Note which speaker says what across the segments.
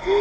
Speaker 1: Welcome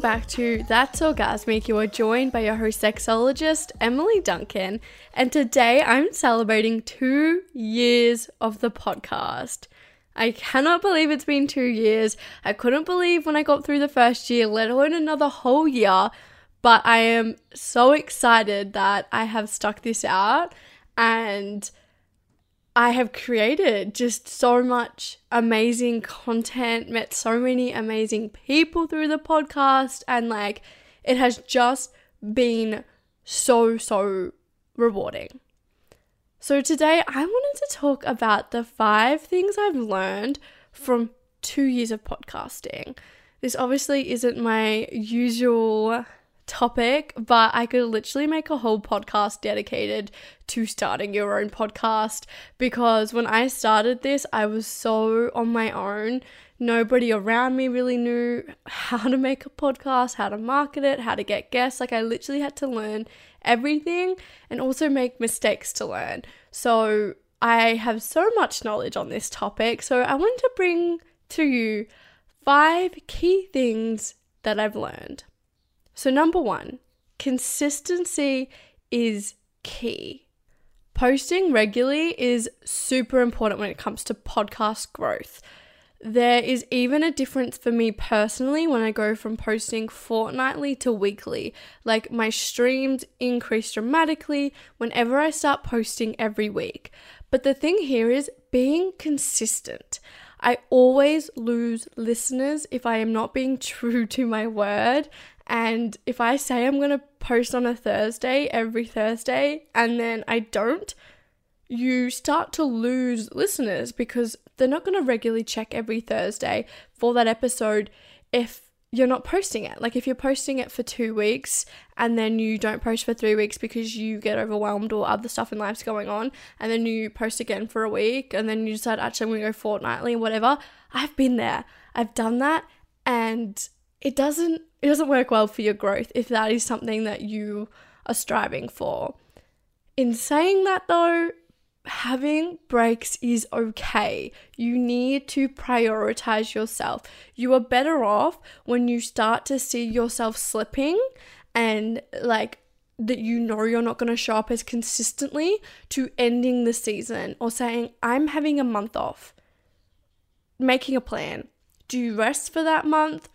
Speaker 1: back to That's Orgasmic. You are joined by your host, sexologist Emily Duncan, and today I'm celebrating two years of the podcast. I cannot believe it's been two years. I couldn't believe when I got through the first year, let alone another whole year. But I am so excited that I have stuck this out and I have created just so much amazing content, met so many amazing people through the podcast, and like it has just been so, so rewarding. So, today I wanted to talk about the five things I've learned from two years of podcasting. This obviously isn't my usual topic, but I could literally make a whole podcast dedicated to starting your own podcast because when I started this, I was so on my own. Nobody around me really knew how to make a podcast, how to market it, how to get guests. Like, I literally had to learn everything and also make mistakes to learn. So, I have so much knowledge on this topic. So, I want to bring to you five key things that I've learned. So, number one, consistency is key. Posting regularly is super important when it comes to podcast growth. There is even a difference for me personally when I go from posting fortnightly to weekly. Like my streams increase dramatically whenever I start posting every week. But the thing here is being consistent. I always lose listeners if I am not being true to my word. And if I say I'm going to post on a Thursday every Thursday and then I don't, you start to lose listeners because they're not going to regularly check every Thursday for that episode if you're not posting it. Like if you're posting it for two weeks and then you don't post for three weeks because you get overwhelmed or other stuff in life's going on, and then you post again for a week and then you decide actually I'm gonna go fortnightly, whatever. I've been there. I've done that and it doesn't it doesn't work well for your growth if that is something that you are striving for. In saying that though, having breaks is okay. You need to prioritize yourself. You are better off when you start to see yourself slipping and like that you know you're not going to show up as consistently to ending the season or saying, I'm having a month off. Making a plan. Do you rest for that month?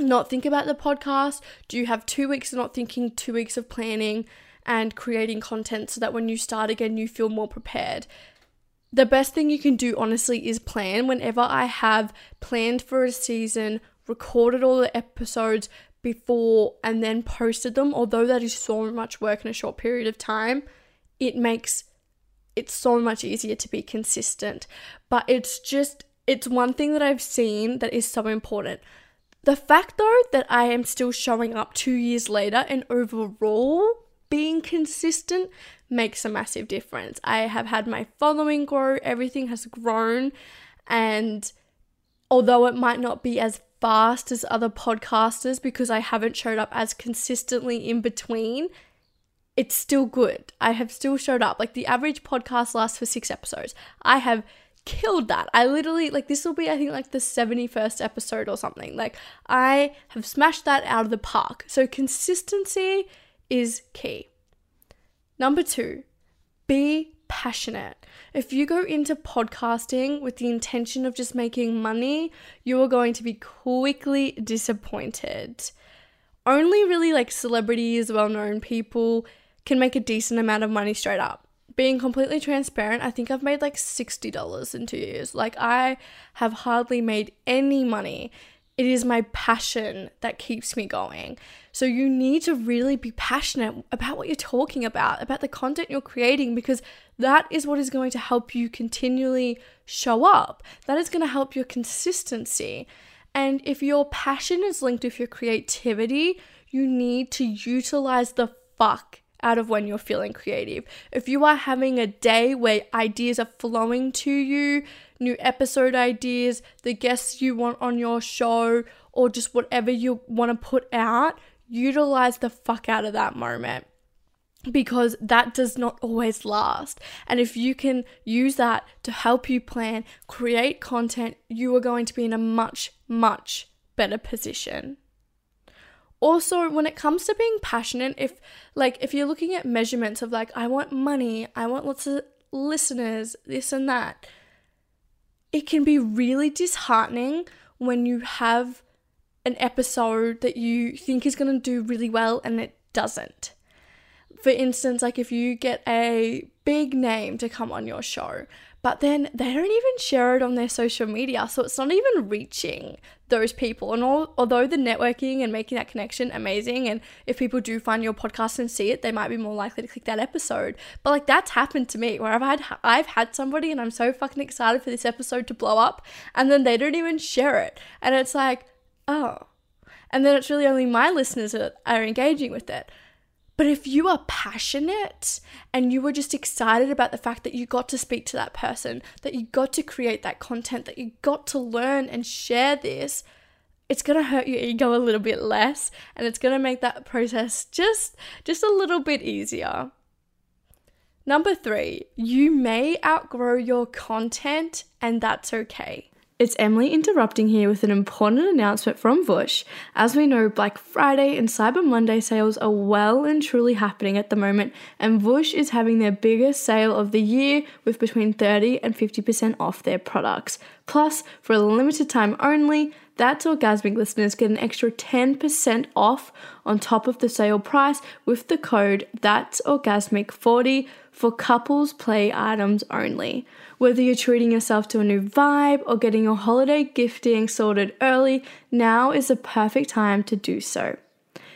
Speaker 1: not think about the podcast? Do you have two weeks of not thinking, two weeks of planning and creating content so that when you start again, you feel more prepared? The best thing you can do, honestly, is plan. Whenever I have planned for a season, recorded all the episodes before, and then posted them, although that is so much work in a short period of time, it makes it so much easier to be consistent. But it's just, it's one thing that I've seen that is so important. The fact, though, that I am still showing up two years later and overall being consistent makes a massive difference. I have had my following grow, everything has grown, and although it might not be as fast as other podcasters because I haven't showed up as consistently in between, it's still good. I have still showed up. Like the average podcast lasts for six episodes. I have killed that. I literally, like, this will be, I think, like the 71st episode or something. Like, I have smashed that out of the park. So, consistency is key. Number two, be passionate. If you go into podcasting with the intention of just making money, you are going to be quickly disappointed. Only really like celebrities, well known people can make a decent amount of money straight up being completely transparent, I think I've made like $60 in two years. Like, I have hardly made any money. It is my passion that keeps me going. So, you need to really be passionate about what you're talking about, about the content you're creating, because that is what is going to help you continually show up. That is going to help your consistency. And if your passion is linked with your creativity, you need to utilize the fuck out of when you're feeling creative. If you are having a day where ideas are flowing to you, new episode ideas, the guests you want on your show, or just whatever you want to put out, utilize the fuck out of that moment. because that does not always last. And if you can use that to help you plan, create content, you are going to be in a much, much better position. Also, when it comes to being passionate, if like if you're looking at measurements of like I want money, I want lots of listeners, this and that, it can be really disheartening when you have an episode that you think is going to do really well and it doesn't. For instance, like if you get a big name to come on your show, but then they don't even share it on their social media, so it's not even reaching those people. And all, although the networking and making that connection amazing, and if people do find your podcast and see it, they might be more likely to click that episode. But like that's happened to me where I've had I've had somebody and I'm so fucking excited for this episode to blow up, and then they don't even share it, and it's like, oh, and then it's really only my listeners that are engaging with it. But if you are passionate and you were just excited about the fact that you got to speak to that person, that you got to create that content, that you got to learn and share this, it's going to hurt your ego a little bit less and it's going to make that process just just a little bit easier. Number 3, you may outgrow your content and that's okay. It's Emily interrupting here with an important announcement from Vush. As we know, Black Friday and Cyber Monday sales are well and truly happening at the moment, and Vush is having their biggest sale of the year with between 30 and 50% off their products. Plus, for a limited time only, that's Orgasmic listeners get an extra 10% off on top of the sale price with the code That's Orgasmic 40 for couples play items only. Whether you're treating yourself to a new vibe or getting your holiday gifting sorted early, now is the perfect time to do so.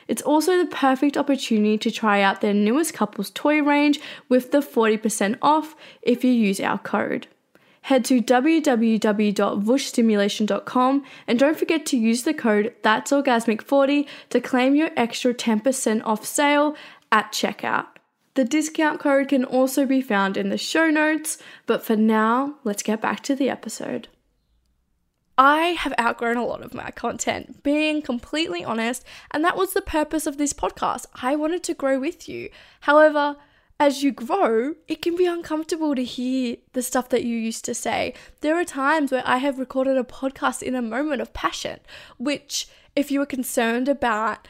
Speaker 1: It's also the perfect opportunity to try out their newest couples toy range with the 40% off if you use our code. Head to www.vushstimulation.com and don't forget to use the code That's Orgasmic40 to claim your extra 10% off sale at checkout. The discount code can also be found in the show notes, but for now, let's get back to the episode. I have outgrown a lot of my content, being completely honest, and that was the purpose of this podcast. I wanted to grow with you. However, as you grow, it can be uncomfortable to hear the stuff that you used to say. There are times where I have recorded a podcast in a moment of passion, which, if you are concerned about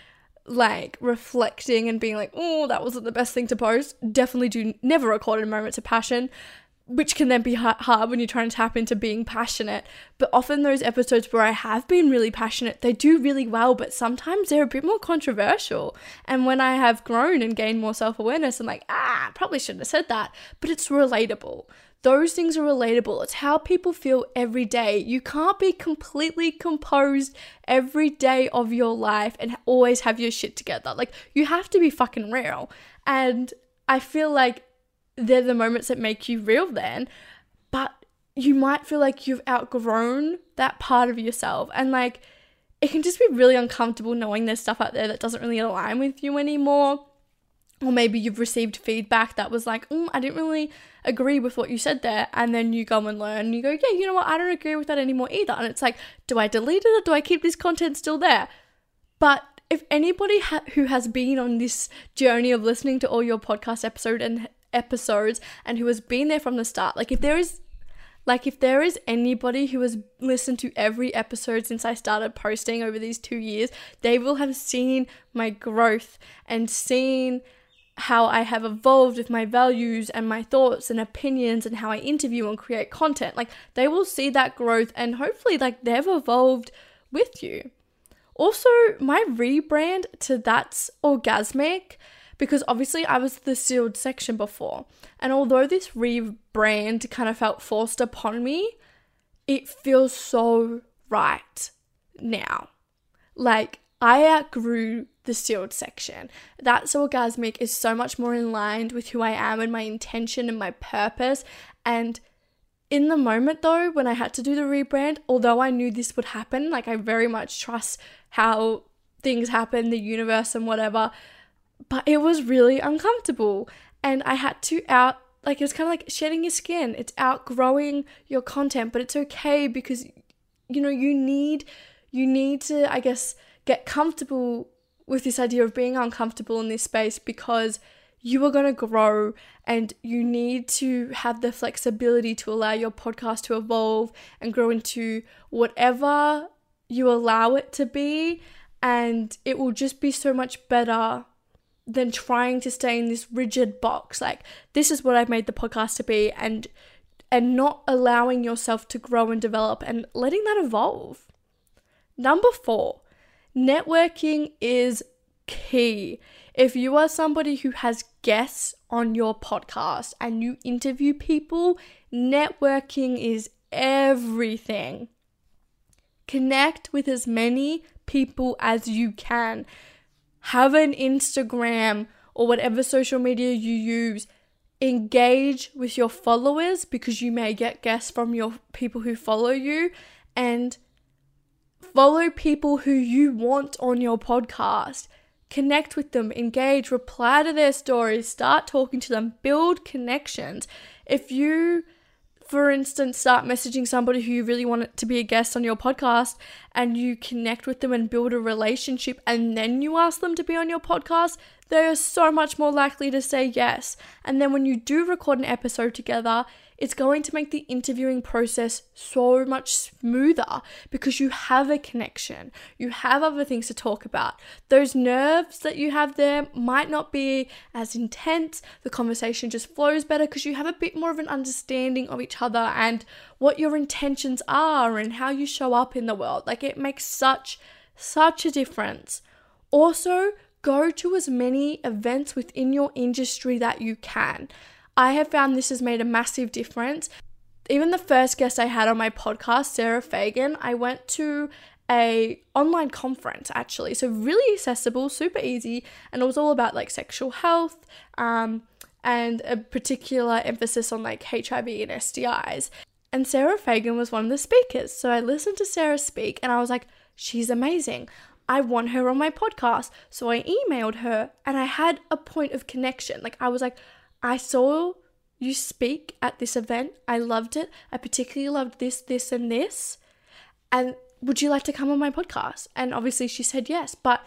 Speaker 1: like reflecting and being like, oh, that wasn't the best thing to post, definitely do never record in moments of passion, which can then be hard when you're trying to tap into being passionate. But often those episodes where I have been really passionate, they do really well, but sometimes they're a bit more controversial. And when I have grown and gained more self awareness, I'm like, ah, probably shouldn't have said that, but it's relatable. Those things are relatable. It's how people feel every day. You can't be completely composed every day of your life and always have your shit together. Like, you have to be fucking real. And I feel like they're the moments that make you real then. But you might feel like you've outgrown that part of yourself. And like, it can just be really uncomfortable knowing there's stuff out there that doesn't really align with you anymore or maybe you've received feedback that was like, mm, I didn't really agree with what you said there. And then you go and learn and you go, yeah, you know what? I don't agree with that anymore either. And it's like, do I delete it or do I keep this content still there? But if anybody ha- who has been on this journey of listening to all your podcast episode and episodes and who has been there from the start, like if there is like if there is anybody who has listened to every episode since I started posting over these 2 years, they will have seen my growth and seen how I have evolved with my values and my thoughts and opinions and how I interview and create content. Like they will see that growth and hopefully like they've evolved with you. Also, my rebrand to That's Orgasmic because obviously I was the sealed section before. And although this rebrand kind of felt forced upon me, it feels so right now. Like I outgrew the sealed section. That's orgasmic is so much more in line with who I am and my intention and my purpose. And in the moment though, when I had to do the rebrand, although I knew this would happen, like I very much trust how things happen, the universe and whatever, but it was really uncomfortable. And I had to out like it's kind of like shedding your skin. It's outgrowing your content, but it's okay because you know, you need you need to I guess get comfortable with this idea of being uncomfortable in this space because you are going to grow and you need to have the flexibility to allow your podcast to evolve and grow into whatever you allow it to be. And it will just be so much better than trying to stay in this rigid box. Like, this is what I've made the podcast to be. And and not allowing yourself to grow and develop and letting that evolve. Number four, networking is key. If you are somebody who has guests on your podcast and you interview people, networking is everything. Connect with as many people as you can. Have an Instagram or whatever social media you use. Engage with your followers because you may get guests from your people who follow you and follow people who you want on your podcast connect with them, engage, reply to their stories, start talking to them, build connections. If you, for instance, start messaging somebody who you really want to be a guest on your podcast and you connect with them and build a relationship and then you ask them to be on your podcast, they are so much more likely to say yes. And then when you do record an episode together, it's going to make the interviewing process so much smoother because you have a connection. You have other things to talk about. Those nerves that you have there might not be as intense. The conversation just flows better because you have a bit more of an understanding of each other and what your intentions are and how you show up in the world. Like it makes such, such a difference. Also, go to as many events within your industry that you can. I have found this has made a massive difference. Even the first guest I had on my podcast, Sarah Fagan, I went to a online conference actually so really accessible super easy and it was all about like sexual health um, and a particular emphasis on like hiv and stis and sarah fagan was one of the speakers so i listened to sarah speak and i was like she's amazing I want her on my podcast. So I emailed her and I had a point of connection. Like I was like, I saw you speak at this event. I loved it. I particularly loved this, this, and this. And would you like to come on my podcast? And obviously she said yes. But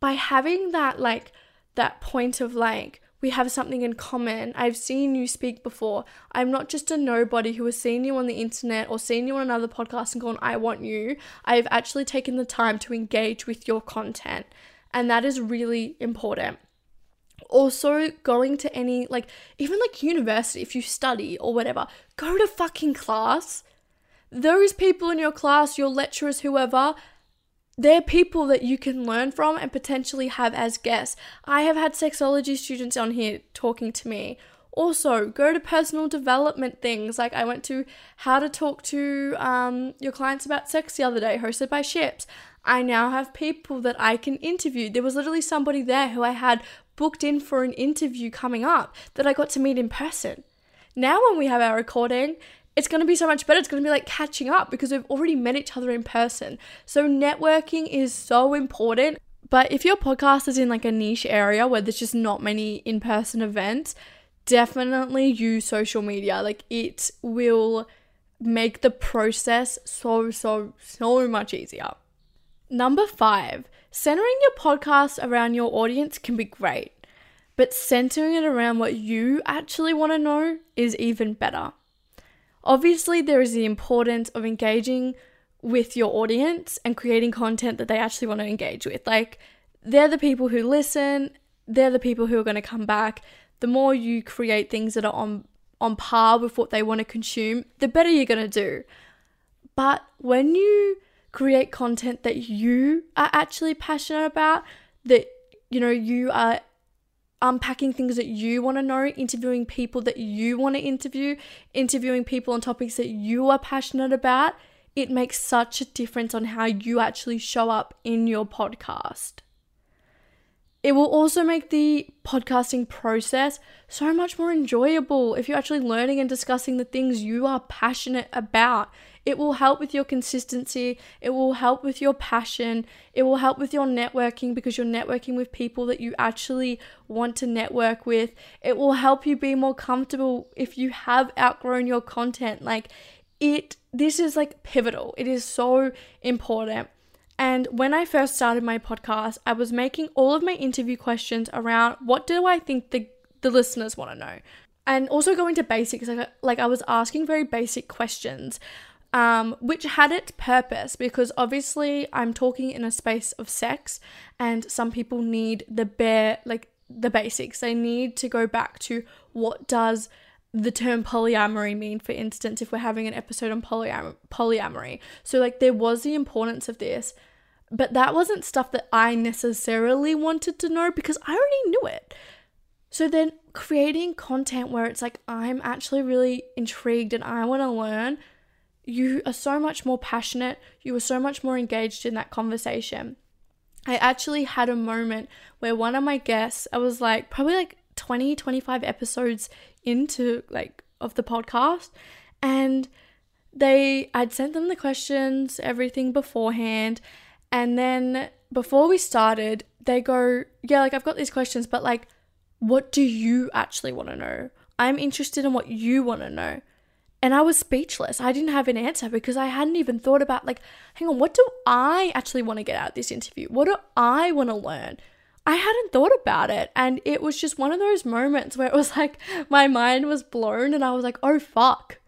Speaker 1: by having that, like, that point of like, we have something in common. I've seen you speak before. I'm not just a nobody who has seen you on the internet or seen you on another podcast and gone, I want you. I've actually taken the time to engage with your content. And that is really important also going to any like even like university if you study or whatever go to fucking class those people in your class your lecturers whoever they're people that you can learn from and potentially have as guests i have had sexology students on here talking to me also go to personal development things like i went to how to talk to um, your clients about sex the other day hosted by ships I now have people that I can interview. There was literally somebody there who I had booked in for an interview coming up that I got to meet in person. Now, when we have our recording, it's going to be so much better. It's going to be like catching up because we've already met each other in person. So, networking is so important. But if your podcast is in like a niche area where there's just not many in person events, definitely use social media. Like, it will make the process so, so, so much easier. Number five, centering your podcast around your audience can be great, but centering it around what you actually want to know is even better. Obviously, there is the importance of engaging with your audience and creating content that they actually want to engage with. Like, they're the people who listen, they're the people who are going to come back. The more you create things that are on on par with what they want to consume, the better you're going to do. But when you create content that you are actually passionate about, that you know you are unpacking things that you want to know, interviewing people that you want to interview, interviewing people on topics that you are passionate about, it makes such a difference on how you actually show up in your podcast. It will also make the podcasting process so much more enjoyable if you're actually learning and discussing the things you are passionate about. It will help with your consistency, it will help with your passion, it will help with your networking because you're networking with people that you actually want to network with. It will help you be more comfortable if you have outgrown your content. Like, it, this is like pivotal, it is so important. And when I first started my podcast, I was making all of my interview questions around what do I think the the listeners want to know. And also going to basics, like, like I was asking very basic questions, um, which had its purpose because obviously I'm talking in a space of sex, and some people need the bare, like the basics. They need to go back to what does the term polyamory mean, for instance, if we're having an episode on polyam- polyamory. So, like, there was the importance of this, but that wasn't stuff that I necessarily wanted to know because I already knew it. So, then creating content where it's like, I'm actually really intrigued and I want to learn, you are so much more passionate, you are so much more engaged in that conversation. I actually had a moment where one of my guests, I was like, probably like 20, 25 episodes into like of the podcast and they I'd sent them the questions, everything beforehand, and then before we started, they go, "Yeah, like I've got these questions, but like what do you actually want to know? I'm interested in what you want to know." And I was speechless. I didn't have an answer because I hadn't even thought about like, hang on, what do I actually want to get out of this interview? What do I want to learn? I hadn't thought about it. And it was just one of those moments where it was like my mind was blown and I was like, oh fuck.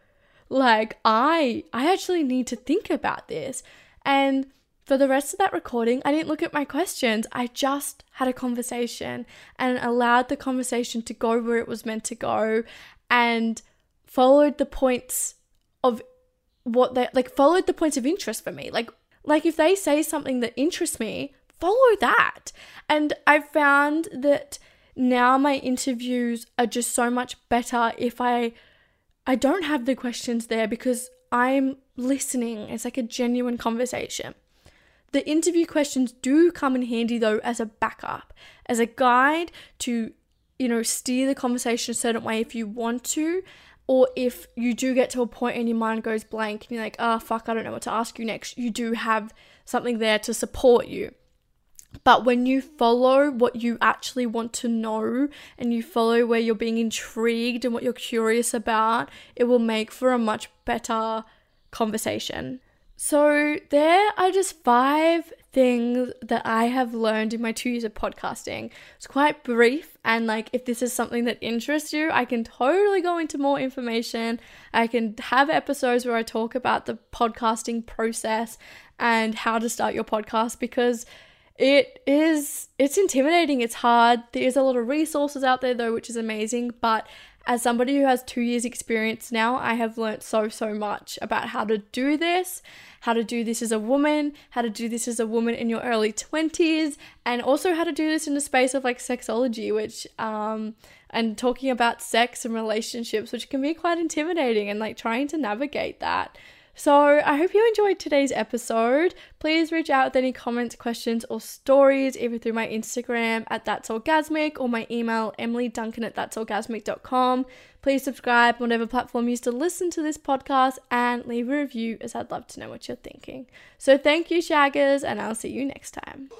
Speaker 1: Like I I actually need to think about this. And for the rest of that recording, I didn't look at my questions. I just had a conversation and allowed the conversation to go where it was meant to go and followed the points of what they like followed the points of interest for me. Like like if they say something that interests me, follow that. And I've found that now my interviews are just so much better if I I don't have the questions there because I'm listening. It's like a genuine conversation. The interview questions do come in handy though as a backup, as a guide to, you know, steer the conversation a certain way if you want to, or if you do get to a point and your mind goes blank and you're like, oh fuck, I don't know what to ask you next, you do have something there to support you. But when you follow what you actually want to know and you follow where you're being intrigued and what you're curious about, it will make for a much better conversation. So, there are just five things that I have learned in my two years of podcasting. It's quite brief, and like if this is something that interests you, I can totally go into more information. I can have episodes where I talk about the podcasting process and how to start your podcast because it is it's intimidating it's hard. There's a lot of resources out there though which is amazing but as somebody who has two years experience now i have learnt so so much about how to do this how to do this as a woman how to do this as a woman in your early 20s and also how to do this in the space of like sexology which um and talking about sex and relationships which can be quite intimidating and like trying to navigate that so I hope you enjoyed today's episode. Please reach out with any comments, questions, or stories, either through my Instagram at That's Orgasmic or my email, emilyduncan at that'sorgasmic.com. Please subscribe on whatever platform you use to listen to this podcast and leave a review as I'd love to know what you're thinking. So thank you, Shaggers, and I'll see you next time.